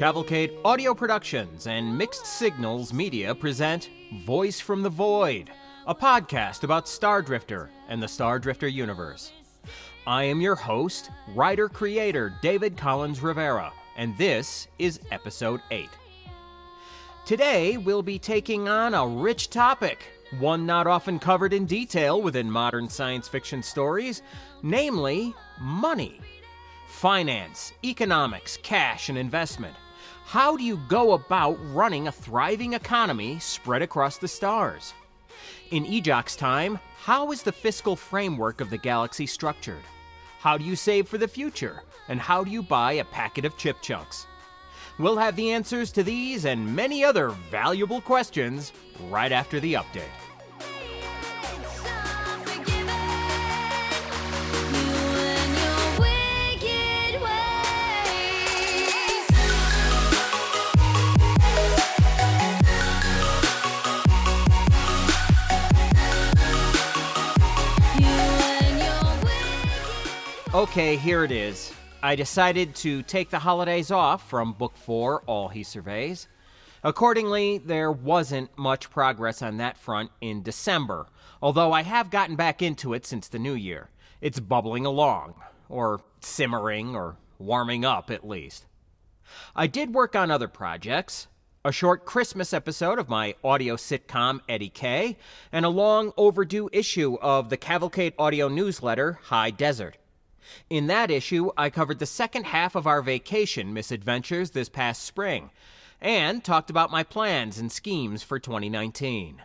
Cavalcade Audio Productions and Mixed Signals Media present Voice from the Void, a podcast about Star Drifter and the Star Drifter universe. I am your host, writer creator David Collins Rivera, and this is episode 8. Today, we'll be taking on a rich topic, one not often covered in detail within modern science fiction stories, namely money. Finance, economics, cash, and investment. How do you go about running a thriving economy spread across the stars? In Ejoq's time, how is the fiscal framework of the galaxy structured? How do you save for the future? And how do you buy a packet of chip chunks? We'll have the answers to these and many other valuable questions right after the update. Okay, here it is. I decided to take the holidays off from Book 4, All He Surveys. Accordingly, there wasn't much progress on that front in December, although I have gotten back into it since the new year. It's bubbling along, or simmering, or warming up at least. I did work on other projects a short Christmas episode of my audio sitcom Eddie K, and a long overdue issue of the Cavalcade audio newsletter High Desert. In that issue, I covered the second half of our vacation misadventures this past spring and talked about my plans and schemes for 2019.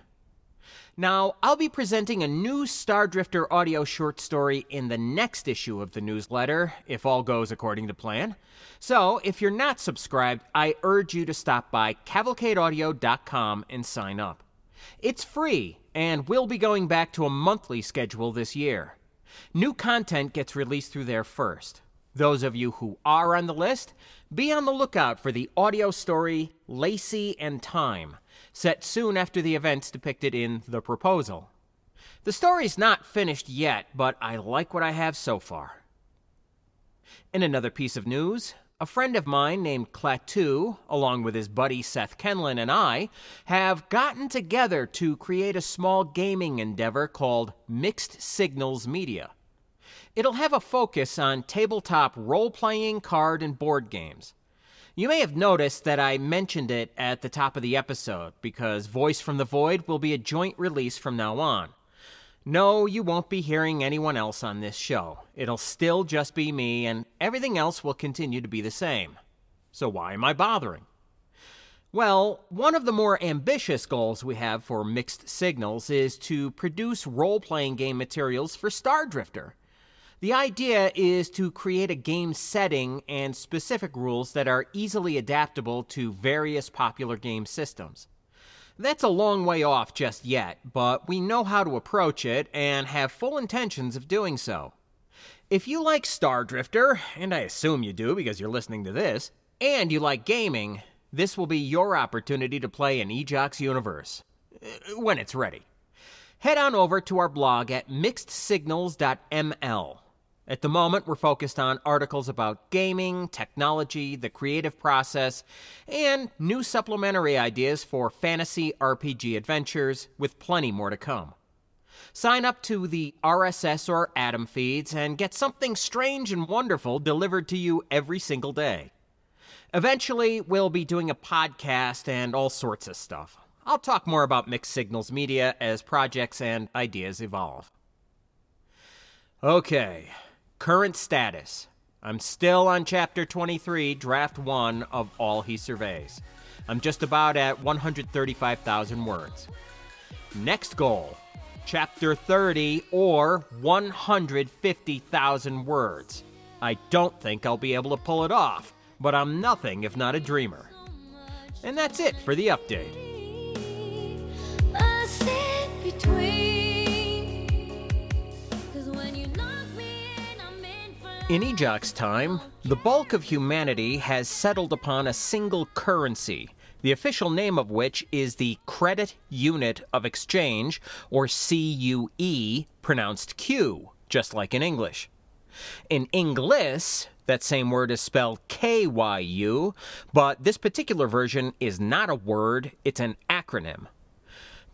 Now, I'll be presenting a new Star Drifter audio short story in the next issue of the newsletter, if all goes according to plan. So, if you're not subscribed, I urge you to stop by cavalcadeaudio.com and sign up. It's free, and we'll be going back to a monthly schedule this year. New content gets released through there first. Those of you who are on the list, be on the lookout for the audio story Lacey and Time, set soon after the events depicted in The Proposal. The story's not finished yet, but I like what I have so far. In another piece of news, a friend of mine named Klaatu, along with his buddy Seth Kenlin and I, have gotten together to create a small gaming endeavor called Mixed Signals Media. It'll have a focus on tabletop role playing, card, and board games. You may have noticed that I mentioned it at the top of the episode because Voice from the Void will be a joint release from now on. No, you won't be hearing anyone else on this show. It'll still just be me, and everything else will continue to be the same. So why am I bothering? Well, one of the more ambitious goals we have for Mixed Signals is to produce role playing game materials for Star Drifter. The idea is to create a game setting and specific rules that are easily adaptable to various popular game systems. That's a long way off just yet, but we know how to approach it and have full intentions of doing so. If you like Star Drifter, and I assume you do because you're listening to this, and you like gaming, this will be your opportunity to play in Ejoq's universe. Uh, When it's ready. Head on over to our blog at mixedsignals.ml. At the moment, we're focused on articles about gaming, technology, the creative process, and new supplementary ideas for fantasy RPG adventures, with plenty more to come. Sign up to the RSS or Atom feeds and get something strange and wonderful delivered to you every single day. Eventually, we'll be doing a podcast and all sorts of stuff. I'll talk more about Mixed Signals Media as projects and ideas evolve. Okay, current status. I'm still on Chapter 23, Draft 1 of All He Surveys. I'm just about at 135,000 words. Next goal Chapter 30 or 150,000 words. I don't think I'll be able to pull it off, but I'm nothing if not a dreamer. And that's it for the update. In for Ejoq's time, the bulk of humanity has settled upon a single currency, the official name of which is the Credit Unit of Exchange, or CUE, pronounced Q, just like in English. In English, that same word is spelled K Y U, but this particular version is not a word, it's an acronym.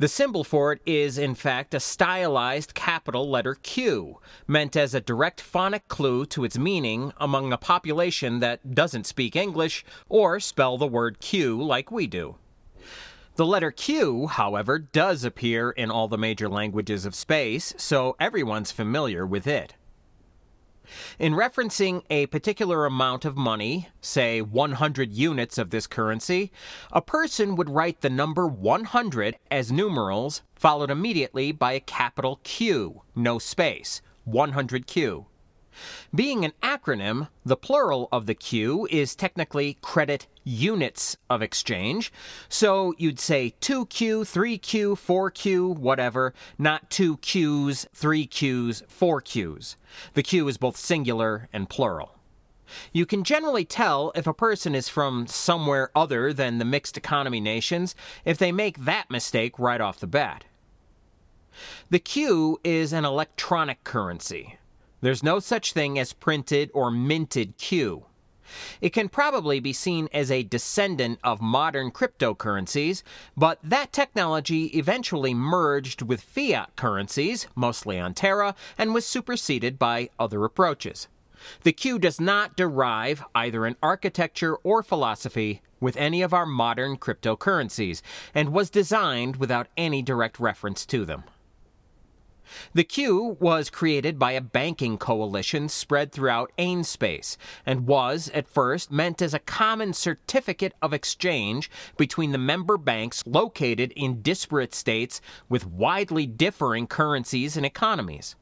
The symbol for it is, in fact, a stylized capital letter Q, meant as a direct phonic clue to its meaning among a population that doesn't speak English or spell the word Q like we do. The letter Q, however, does appear in all the major languages of space, so everyone's familiar with it. In referencing a particular amount of money, say 100 units of this currency, a person would write the number 100 as numerals, followed immediately by a capital Q, no space, 100Q. Being an acronym, the plural of the Q is technically credit units of exchange. So you'd say 2Q, 3Q, 4Q, whatever, not 2 Qs, 3 Qs, 4 Qs. The Q is both singular and plural. You can generally tell if a person is from somewhere other than the mixed economy nations if they make that mistake right off the bat. The Q is an electronic currency. There's no such thing as printed or minted Q. It can probably be seen as a descendant of modern cryptocurrencies, but that technology eventually merged with fiat currencies, mostly on Terra, and was superseded by other approaches. The Q does not derive, either in architecture or philosophy, with any of our modern cryptocurrencies, and was designed without any direct reference to them. The Q was created by a banking coalition spread throughout AINSpace and was, at first, meant as a common certificate of exchange between the member banks located in disparate states with widely differing currencies and economies.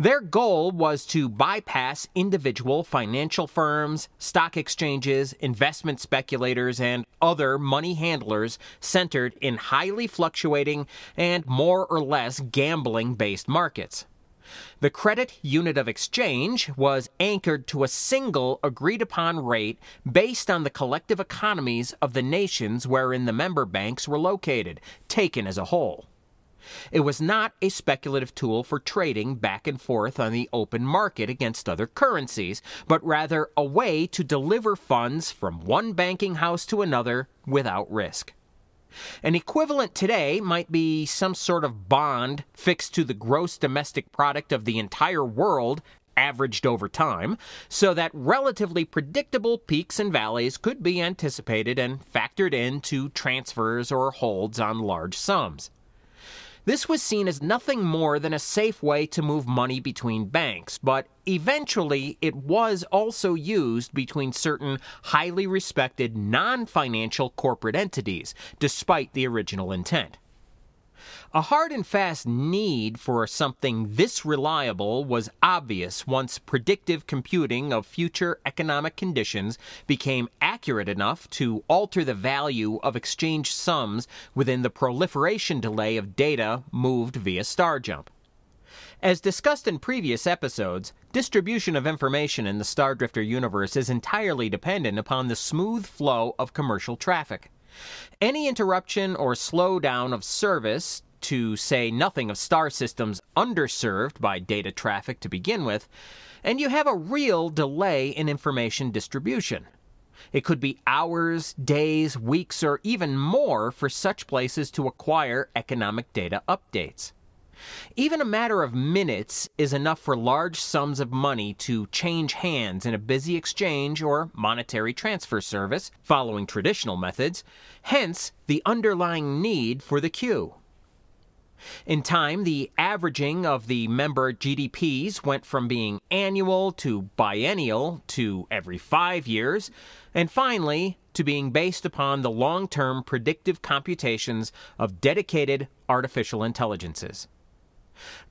Their goal was to bypass individual financial firms, stock exchanges, investment speculators, and other money handlers centered in highly fluctuating and more or less gambling based markets. The credit unit of exchange was anchored to a single agreed upon rate based on the collective economies of the nations wherein the member banks were located, taken as a whole. It was not a speculative tool for trading back and forth on the open market against other currencies, but rather a way to deliver funds from one banking house to another without risk. An equivalent today might be some sort of bond fixed to the gross domestic product of the entire world averaged over time, so that relatively predictable peaks and valleys could be anticipated and factored into transfers or holds on large sums. This was seen as nothing more than a safe way to move money between banks, but eventually it was also used between certain highly respected non financial corporate entities, despite the original intent. A hard and fast need for something this reliable was obvious once predictive computing of future economic conditions became accurate enough to alter the value of exchange sums within the proliferation delay of data moved via StarJump. As discussed in previous episodes, distribution of information in the Stardrifter universe is entirely dependent upon the smooth flow of commercial traffic. Any interruption or slowdown of service to say nothing of star systems underserved by data traffic to begin with, and you have a real delay in information distribution. It could be hours, days, weeks, or even more for such places to acquire economic data updates. Even a matter of minutes is enough for large sums of money to change hands in a busy exchange or monetary transfer service following traditional methods, hence the underlying need for the Q. In time, the averaging of the member GDPs went from being annual to biennial to every five years, and finally to being based upon the long term predictive computations of dedicated artificial intelligences.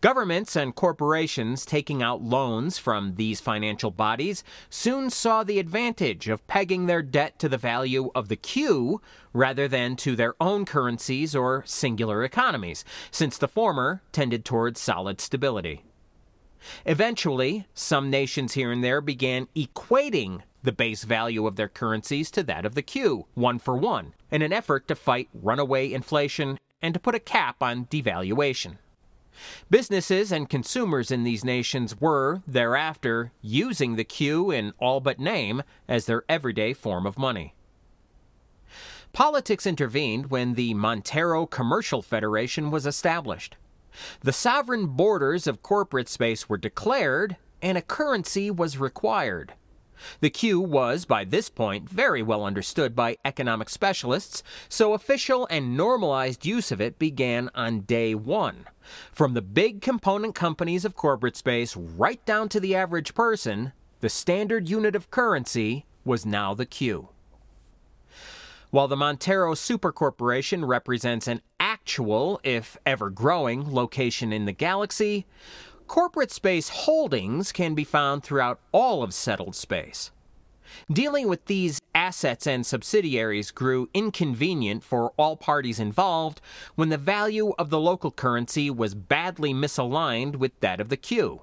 Governments and corporations taking out loans from these financial bodies soon saw the advantage of pegging their debt to the value of the Q rather than to their own currencies or singular economies, since the former tended towards solid stability. Eventually, some nations here and there began equating the base value of their currencies to that of the Q, one for one, in an effort to fight runaway inflation and to put a cap on devaluation. Businesses and consumers in these nations were, thereafter, using the Q in all but name as their everyday form of money. Politics intervened when the Montero Commercial Federation was established. The sovereign borders of corporate space were declared, and a currency was required. The Q was, by this point, very well understood by economic specialists, so official and normalized use of it began on day one. From the big component companies of corporate space right down to the average person, the standard unit of currency was now the Q. While the Montero Super Corporation represents an actual, if ever growing, location in the galaxy, corporate space holdings can be found throughout all of settled space. Dealing with these assets and subsidiaries grew inconvenient for all parties involved when the value of the local currency was badly misaligned with that of the Q.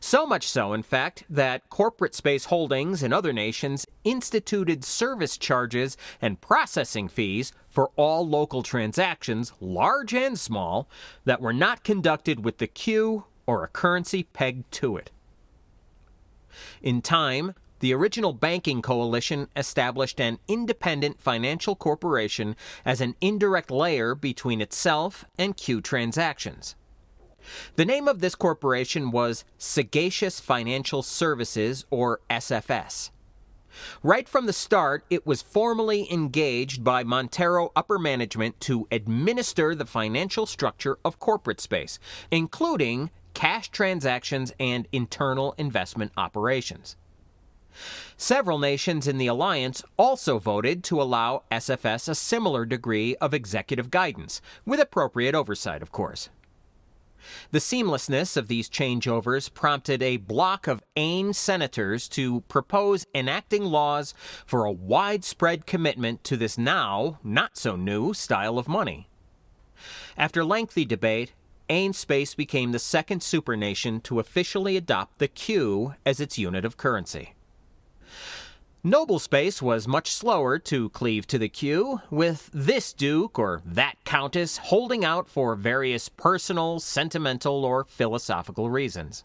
So much so, in fact, that corporate space holdings in other nations instituted service charges and processing fees for all local transactions, large and small, that were not conducted with the Q or a currency pegged to it. In time, the original banking coalition established an independent financial corporation as an indirect layer between itself and Q transactions. The name of this corporation was Sagacious Financial Services, or SFS. Right from the start, it was formally engaged by Montero upper management to administer the financial structure of corporate space, including cash transactions, and internal investment operations. Several nations in the alliance also voted to allow SFS a similar degree of executive guidance, with appropriate oversight, of course. The seamlessness of these changeovers prompted a block of AIN senators to propose enacting laws for a widespread commitment to this now not so new style of money. After lengthy debate, AIN Space became the second supernation to officially adopt the Q as its unit of currency. Noble Space was much slower to cleave to the Q, with this Duke or that Countess holding out for various personal, sentimental, or philosophical reasons.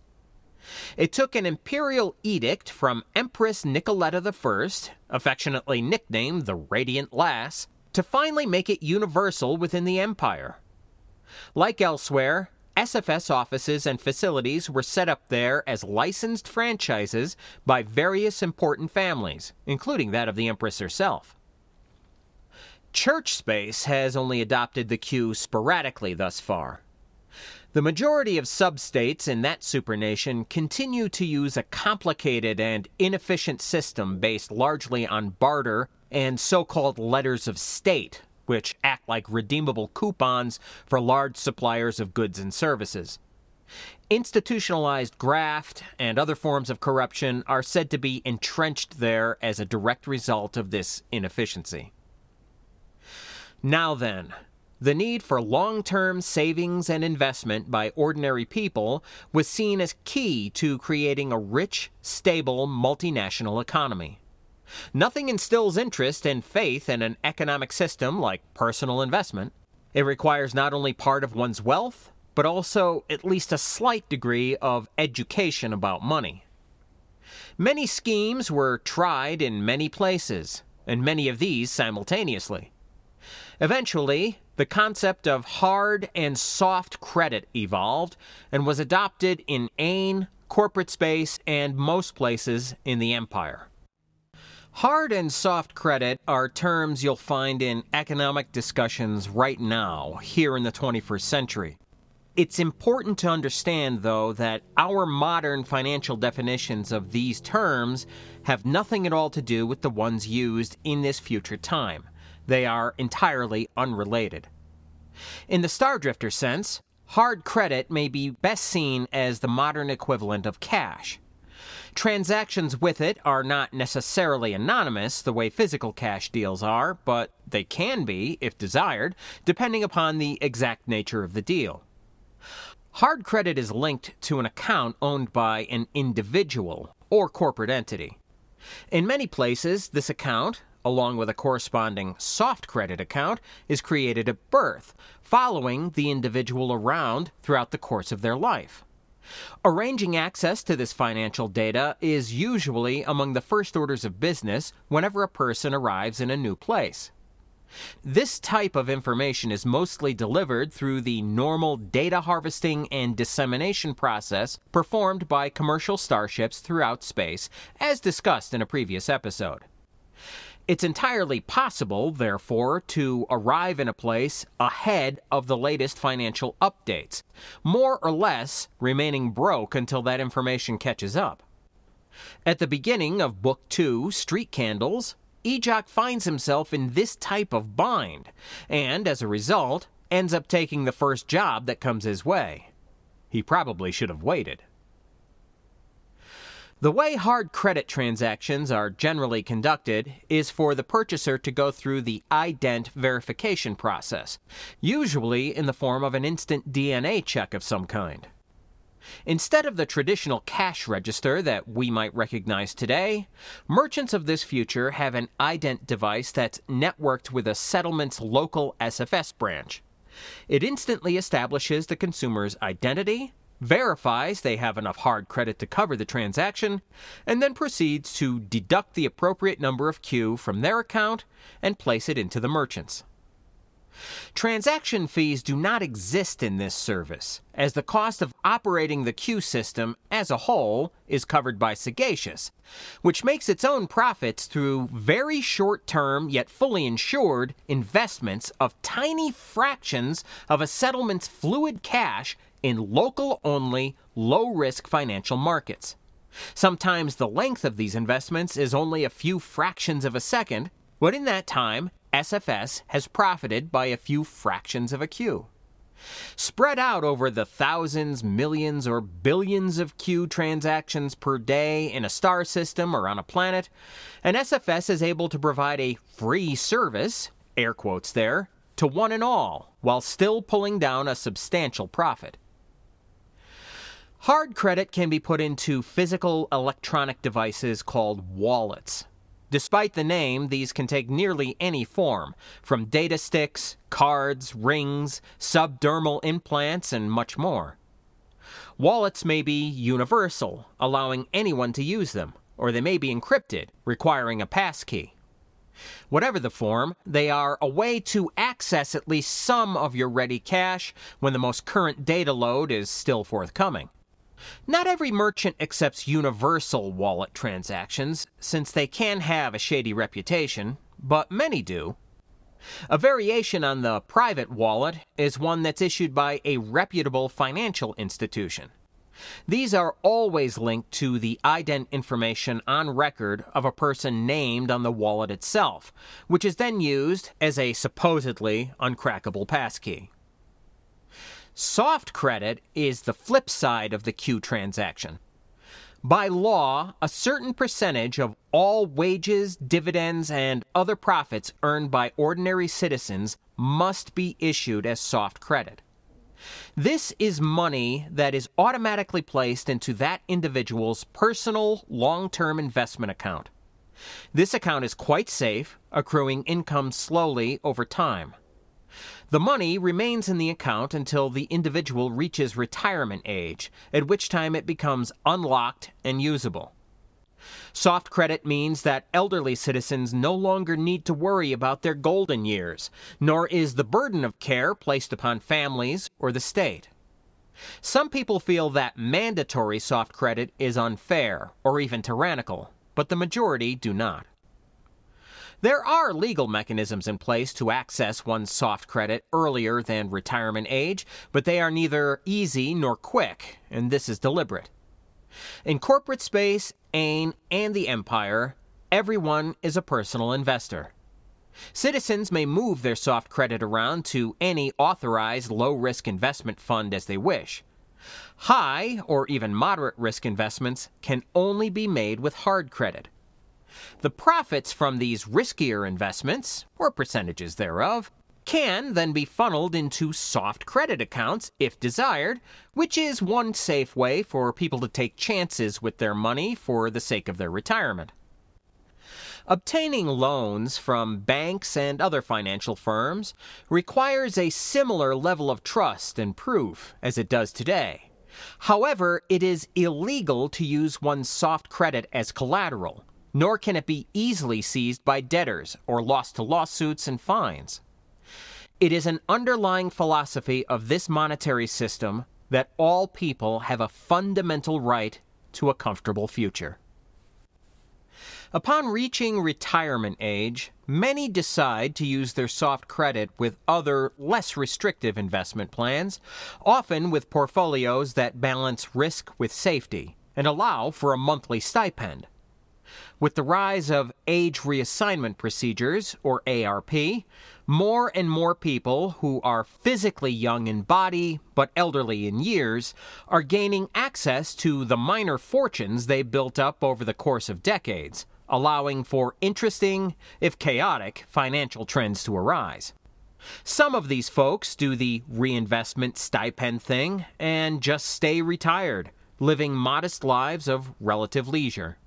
It took an imperial edict from Empress Nicoletta I, affectionately nicknamed the Radiant Lass, to finally make it universal within the empire. Like elsewhere, SFS offices and facilities were set up there as licensed franchises by various important families, including that of the Empress herself. Church space has only adopted the Q sporadically thus far. The majority of substates in that supernation continue to use a complicated and inefficient system based largely on barter and so called letters of state, which act like redeemable coupons for large suppliers of goods and services. Institutionalized graft and other forms of corruption are said to be entrenched there as a direct result of this inefficiency. Now then, the need for long term savings and investment by ordinary people was seen as key to creating a rich, stable multinational economy. Nothing instills interest and faith in an economic system like personal investment. It requires not only part of one's wealth, but also at least a slight degree of education about money. Many schemes were tried in many places, and many of these simultaneously. Eventually, the concept of hard and soft credit evolved and was adopted in Ain, corporate space, and most places in the empire. Hard and soft credit are terms you'll find in economic discussions right now, here in the 21st century. It's important to understand, though, that our modern financial definitions of these terms have nothing at all to do with the ones used in this future time. They are entirely unrelated. In the Stardrifter sense, hard credit may be best seen as the modern equivalent of cash. Transactions with it are not necessarily anonymous the way physical cash deals are, but they can be, if desired, depending upon the exact nature of the deal. Hard credit is linked to an account owned by an individual or corporate entity. In many places, this account, along with a corresponding soft credit account, is created at birth, following the individual around throughout the course of their life. Arranging access to this financial data is usually among the first orders of business whenever a person arrives in a new place. This type of information is mostly delivered through the normal data harvesting and dissemination process performed by commercial starships throughout space, as discussed in a previous episode. It's entirely possible, therefore, to arrive in a place ahead of the latest financial updates, more or less remaining broke until that information catches up. At the beginning of Book 2, Street Candles, Ejoq finds himself in this type of bind, and as a result, ends up taking the first job that comes his way. He probably should have waited. The way hard credit transactions are generally conducted is for the purchaser to go through the ident verification process, usually in the form of an instant DNA check of some kind. Instead of the traditional cash register that we might recognize today, merchants of this future have an ident device that's networked with a settlement's local SFS branch. It instantly establishes the consumer's identity, verifies they have enough hard credit to cover the transaction, and then proceeds to deduct the appropriate number of Q from their account and place it into the merchant's. Transaction fees do not exist in this service, as the cost of operating the Q system as a whole is covered by Sagacious, which makes its own profits through very short term yet fully insured investments of tiny fractions of a settlement's fluid cash in local only, low risk financial markets. Sometimes the length of these investments is only a few fractions of a second, but in that time, SFS has profited by a few fractions of a Q. Spread out over the thousands, millions, or billions of Q transactions per day in a star system or on a planet, an SFS is able to provide a free service, air quotes there, to one and all, while still pulling down a substantial profit. Hard credit can be put into physical electronic devices called wallets. Despite the name, these can take nearly any form, from data sticks, cards, rings, subdermal implants, and much more. Wallets may be universal, allowing anyone to use them, or they may be encrypted, requiring a passkey. Whatever the form, they are a way to access at least some of your ready cash when the most current data load is still forthcoming. Not every merchant accepts universal wallet transactions, since they can have a shady reputation, but many do. A variation on the private wallet is one that's issued by a reputable financial institution. These are always linked to the ident information on record of a person named on the wallet itself, which is then used as a supposedly uncrackable passkey. Soft credit is the flip side of the Q transaction. By law, a certain percentage of all wages, dividends, and other profits earned by ordinary citizens must be issued as soft credit. This is money that is automatically placed into that individual's personal long term investment account. This account is quite safe, accruing income slowly over time. The money remains in the account until the individual reaches retirement age, at which time it becomes unlocked and usable. Soft credit means that elderly citizens no longer need to worry about their golden years, nor is the burden of care placed upon families or the state. Some people feel that mandatory soft credit is unfair or even tyrannical, but the majority do not. There are legal mechanisms in place to access one's soft credit earlier than retirement age, but they are neither easy nor quick, and this is deliberate. In corporate space, AIN, and the Empire, everyone is a personal investor. Citizens may move their soft credit around to any authorized low risk investment fund as they wish. High or even moderate risk investments can only be made with hard credit. The profits from these riskier investments, or percentages thereof, can then be funneled into soft credit accounts if desired, which is one safe way for people to take chances with their money for the sake of their retirement. Obtaining loans from banks and other financial firms requires a similar level of trust and proof as it does today. However, it is illegal to use one's soft credit as collateral, nor can it be easily seized by debtors or lost to lawsuits and fines. It is an underlying philosophy of this monetary system that all people have a fundamental right to a comfortable future. Upon reaching retirement age, many decide to use their soft credit with other, less restrictive investment plans, often with portfolios that balance risk with safety and allow for a monthly stipend. With the rise of age reassignment procedures, or ARP, more and more people who are physically young in body but elderly in years are gaining access to the minor fortunes they built up over the course of decades allowing for interesting, if chaotic, financial trends to arise. Some of these folks do the reinvestment stipend thing and just stay retired, living modest lives of relative leisure.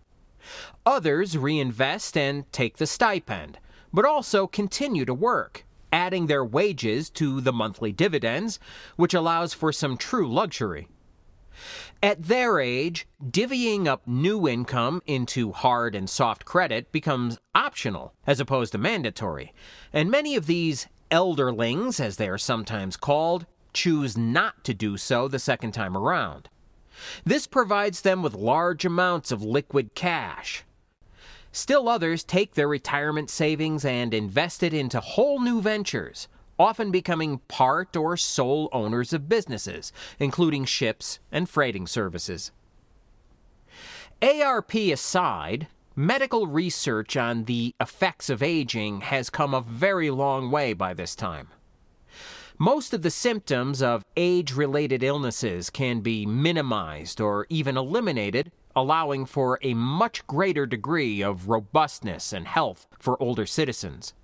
Others reinvest and take the stipend, but also continue to work, adding their wages to the monthly dividends, which allows for some true luxury. At their age, divvying up new income into hard and soft credit becomes optional as opposed to mandatory, and many of these elderlings, as they are sometimes called, choose not to do so the second time around. This provides them with large amounts of liquid cash. Still others take their retirement savings and invest it into whole new ventures, often becoming part or sole owners of businesses, including ships and freighting services. ARP aside, medical research on the effects of aging has come a very long way by this time. Most of the symptoms of age related illnesses can be minimized or even eliminated, allowing for a much greater degree of robustness and health for older citizens.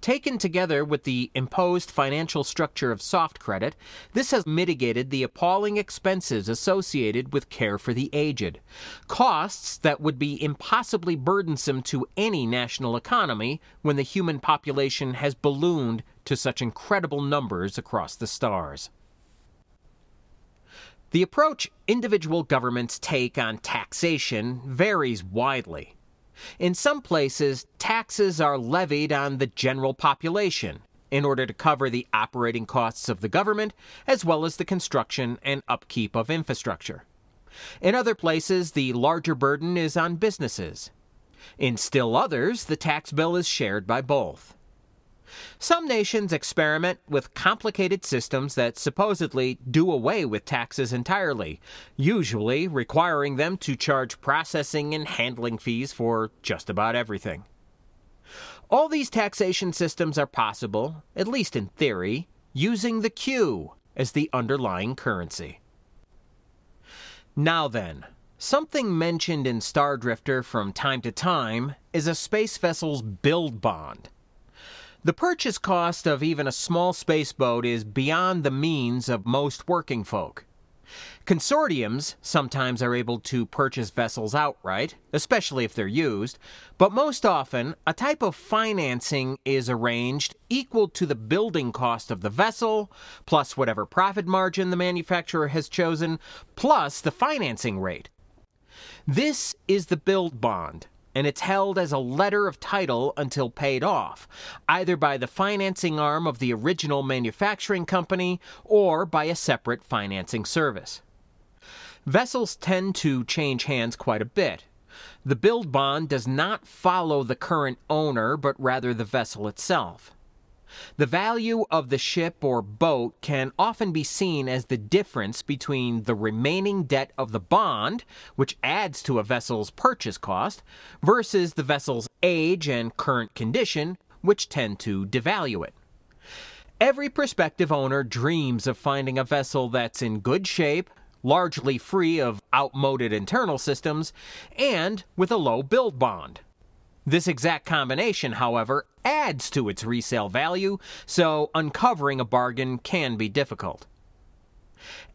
Taken together with the imposed financial structure of soft credit, this has mitigated the appalling expenses associated with care for the aged. Costs that would be impossibly burdensome to any national economy when the human population has ballooned to such incredible numbers across the stars. The approach individual governments take on taxation varies widely. In some places, taxes are levied on the general population in order to cover the operating costs of the government as well as the construction and upkeep of infrastructure. In other places, the larger burden is on businesses. In still others, the tax bill is shared by both. Some nations experiment with complicated systems that supposedly do away with taxes entirely, usually requiring them to charge processing and handling fees for just about everything. All these taxation systems are possible, at least in theory, using the Q as the underlying currency. Now then, something mentioned in Star Drifter from time to time is a space vessel's build bond. The purchase cost of even a small spaceboat is beyond the means of most working folk. Consortiums sometimes are able to purchase vessels outright, especially if they're used, but most often a type of financing is arranged equal to the building cost of the vessel, plus whatever profit margin the manufacturer has chosen, plus the financing rate. This is the build bond, and it's held as a letter of title until paid off, either by the financing arm of the original manufacturing company or by a separate financing service. Vessels tend to change hands quite a bit. The build bond does not follow the current owner, but rather the vessel itself. The value of the ship or boat can often be seen as the difference between the remaining debt of the bond, which adds to a vessel's purchase cost, versus the vessel's age and current condition, which tend to devalue it. Every prospective owner dreams of finding a vessel that's in good shape, largely free of outmoded internal systems, and with a low build bond. This exact combination, however, adds to its resale value, so uncovering a bargain can be difficult.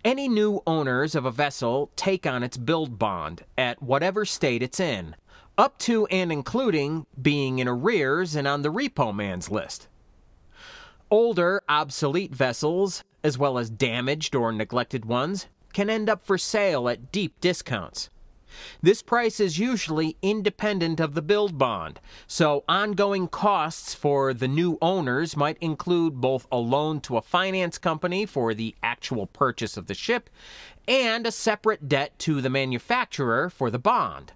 Any new owners of a vessel take on its build bond at whatever state it's in, up to and including being in arrears and on the repo man's list. Older, obsolete vessels, as well as damaged or neglected ones, can end up for sale at deep discounts. This price is usually independent of the build bond, so ongoing costs for the new owners might include both a loan to a finance company for the actual purchase of the ship and a separate debt to the manufacturer for the bond.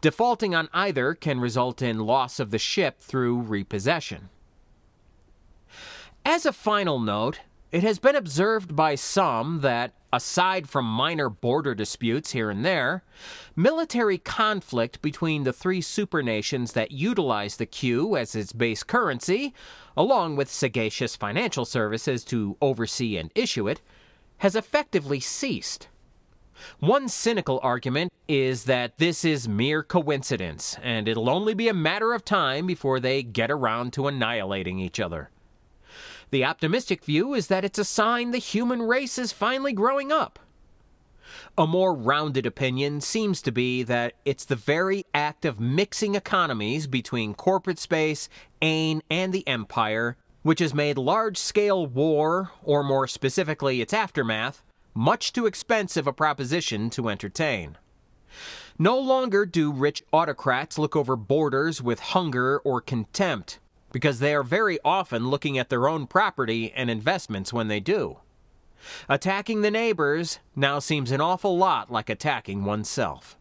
Defaulting on either can result in loss of the ship through repossession. As a final note, it has been observed by some that, aside from minor border disputes here and there, military conflict between the three supernations that utilize the Q as its base currency, along with sagacious financial services to oversee and issue it, has effectively ceased. One cynical argument is that this is mere coincidence, and it'll only be a matter of time before they get around to annihilating each other. The optimistic view is that it's a sign the human race is finally growing up. A more rounded opinion seems to be that it's the very act of mixing economies between corporate space, AIN, and the Empire which has made large scale war, or more specifically its aftermath, much too expensive a proposition to entertain. No longer do rich autocrats look over borders with hunger or contempt because they are very often looking at their own property and investments when they do. Attacking the neighbors now seems an awful lot like attacking oneself.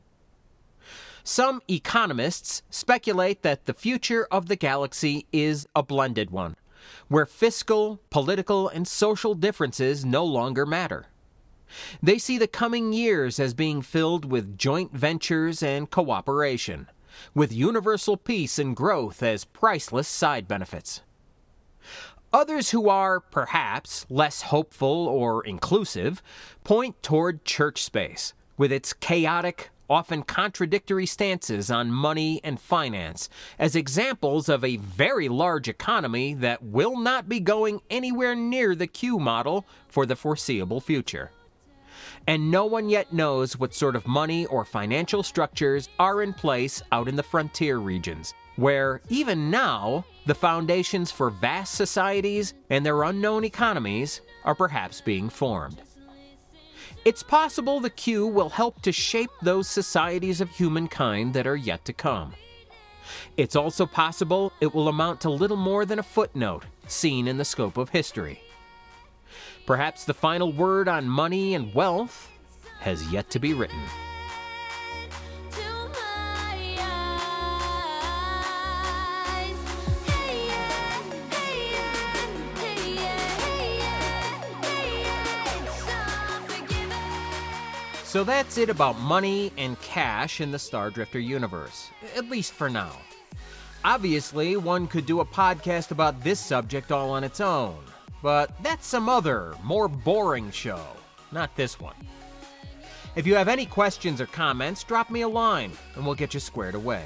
Some economists speculate that the future of the galaxy is a blended one, where fiscal, political, and social differences no longer matter. They see the coming years as being filled with joint ventures and cooperation with universal peace and growth as priceless side benefits. Others who are, perhaps, less hopeful or inclusive point toward church space, with its chaotic, often contradictory stances on money and finance, as examples of a very large economy that will not be going anywhere near the Q model for the foreseeable future and no one yet knows what sort of money or financial structures are in place out in the frontier regions, where, even now, the foundations for vast societies and their unknown economies are perhaps being formed. It's possible the Q will help to shape those societies of humankind that are yet to come. It's also possible it will amount to little more than a footnote seen in the scope of history. Perhaps the final word on money and wealth has yet to be written. So that's it about money and cash in the Star Drifter universe, at least for now. Obviously, one could do a podcast about this subject all on its own, but that's some other, more boring show, not this one. If you have any questions or comments, drop me a line and we'll get you squared away.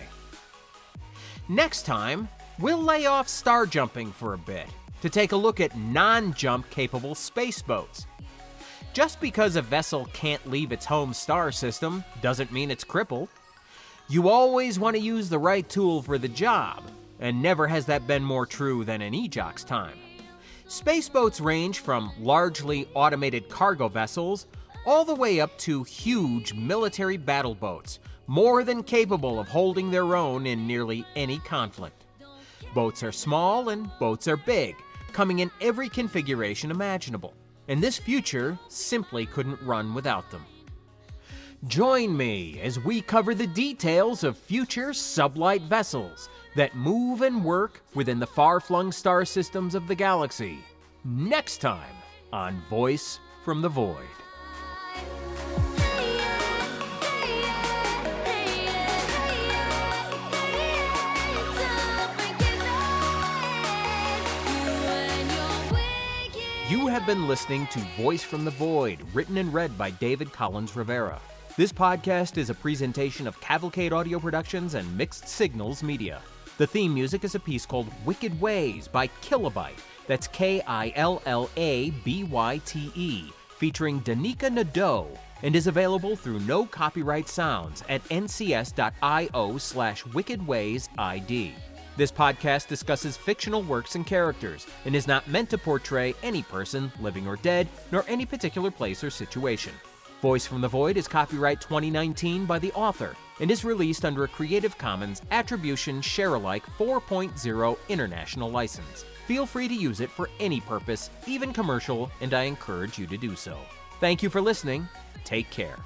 Next time, we'll lay off star jumping for a bit to take a look at non jump capable space boats. Just because a vessel can't leave its home star system doesn't mean it's crippled. You always want to use the right tool for the job, and never has that been more true than in Ejoq's time. Spaceboats range from largely automated cargo vessels all the way up to huge military battle boats, more than capable of holding their own in nearly any conflict. Boats are small and boats are big, coming in every configuration imaginable, and this future simply couldn't run without them. Join me as we cover the details of future sublight vessels that move and work within the far flung star systems of the galaxy. Next time on Voice from the Void. You have been listening to Voice from the Void, written and read by David Collins Rivera. This podcast is a presentation of Cavalcade Audio Productions and Mixed Signals Media. The theme music is a piece called Wicked Ways by Killabyte. That's K I L L A B Y T E. featuring Danica Nadeau and is available through No Copyright Sounds at ncs.io slash wickedwaysid. This podcast discusses fictional works and characters and is not meant to portray any person, living or dead, nor any particular place or situation. Voice from the Void is copyright 2019 by the author and is released under a Creative Commons Attribution Share Alike 4.0 international license. Feel free to use it for any purpose, even commercial, and I encourage you to do so. Thank you for listening. Take care.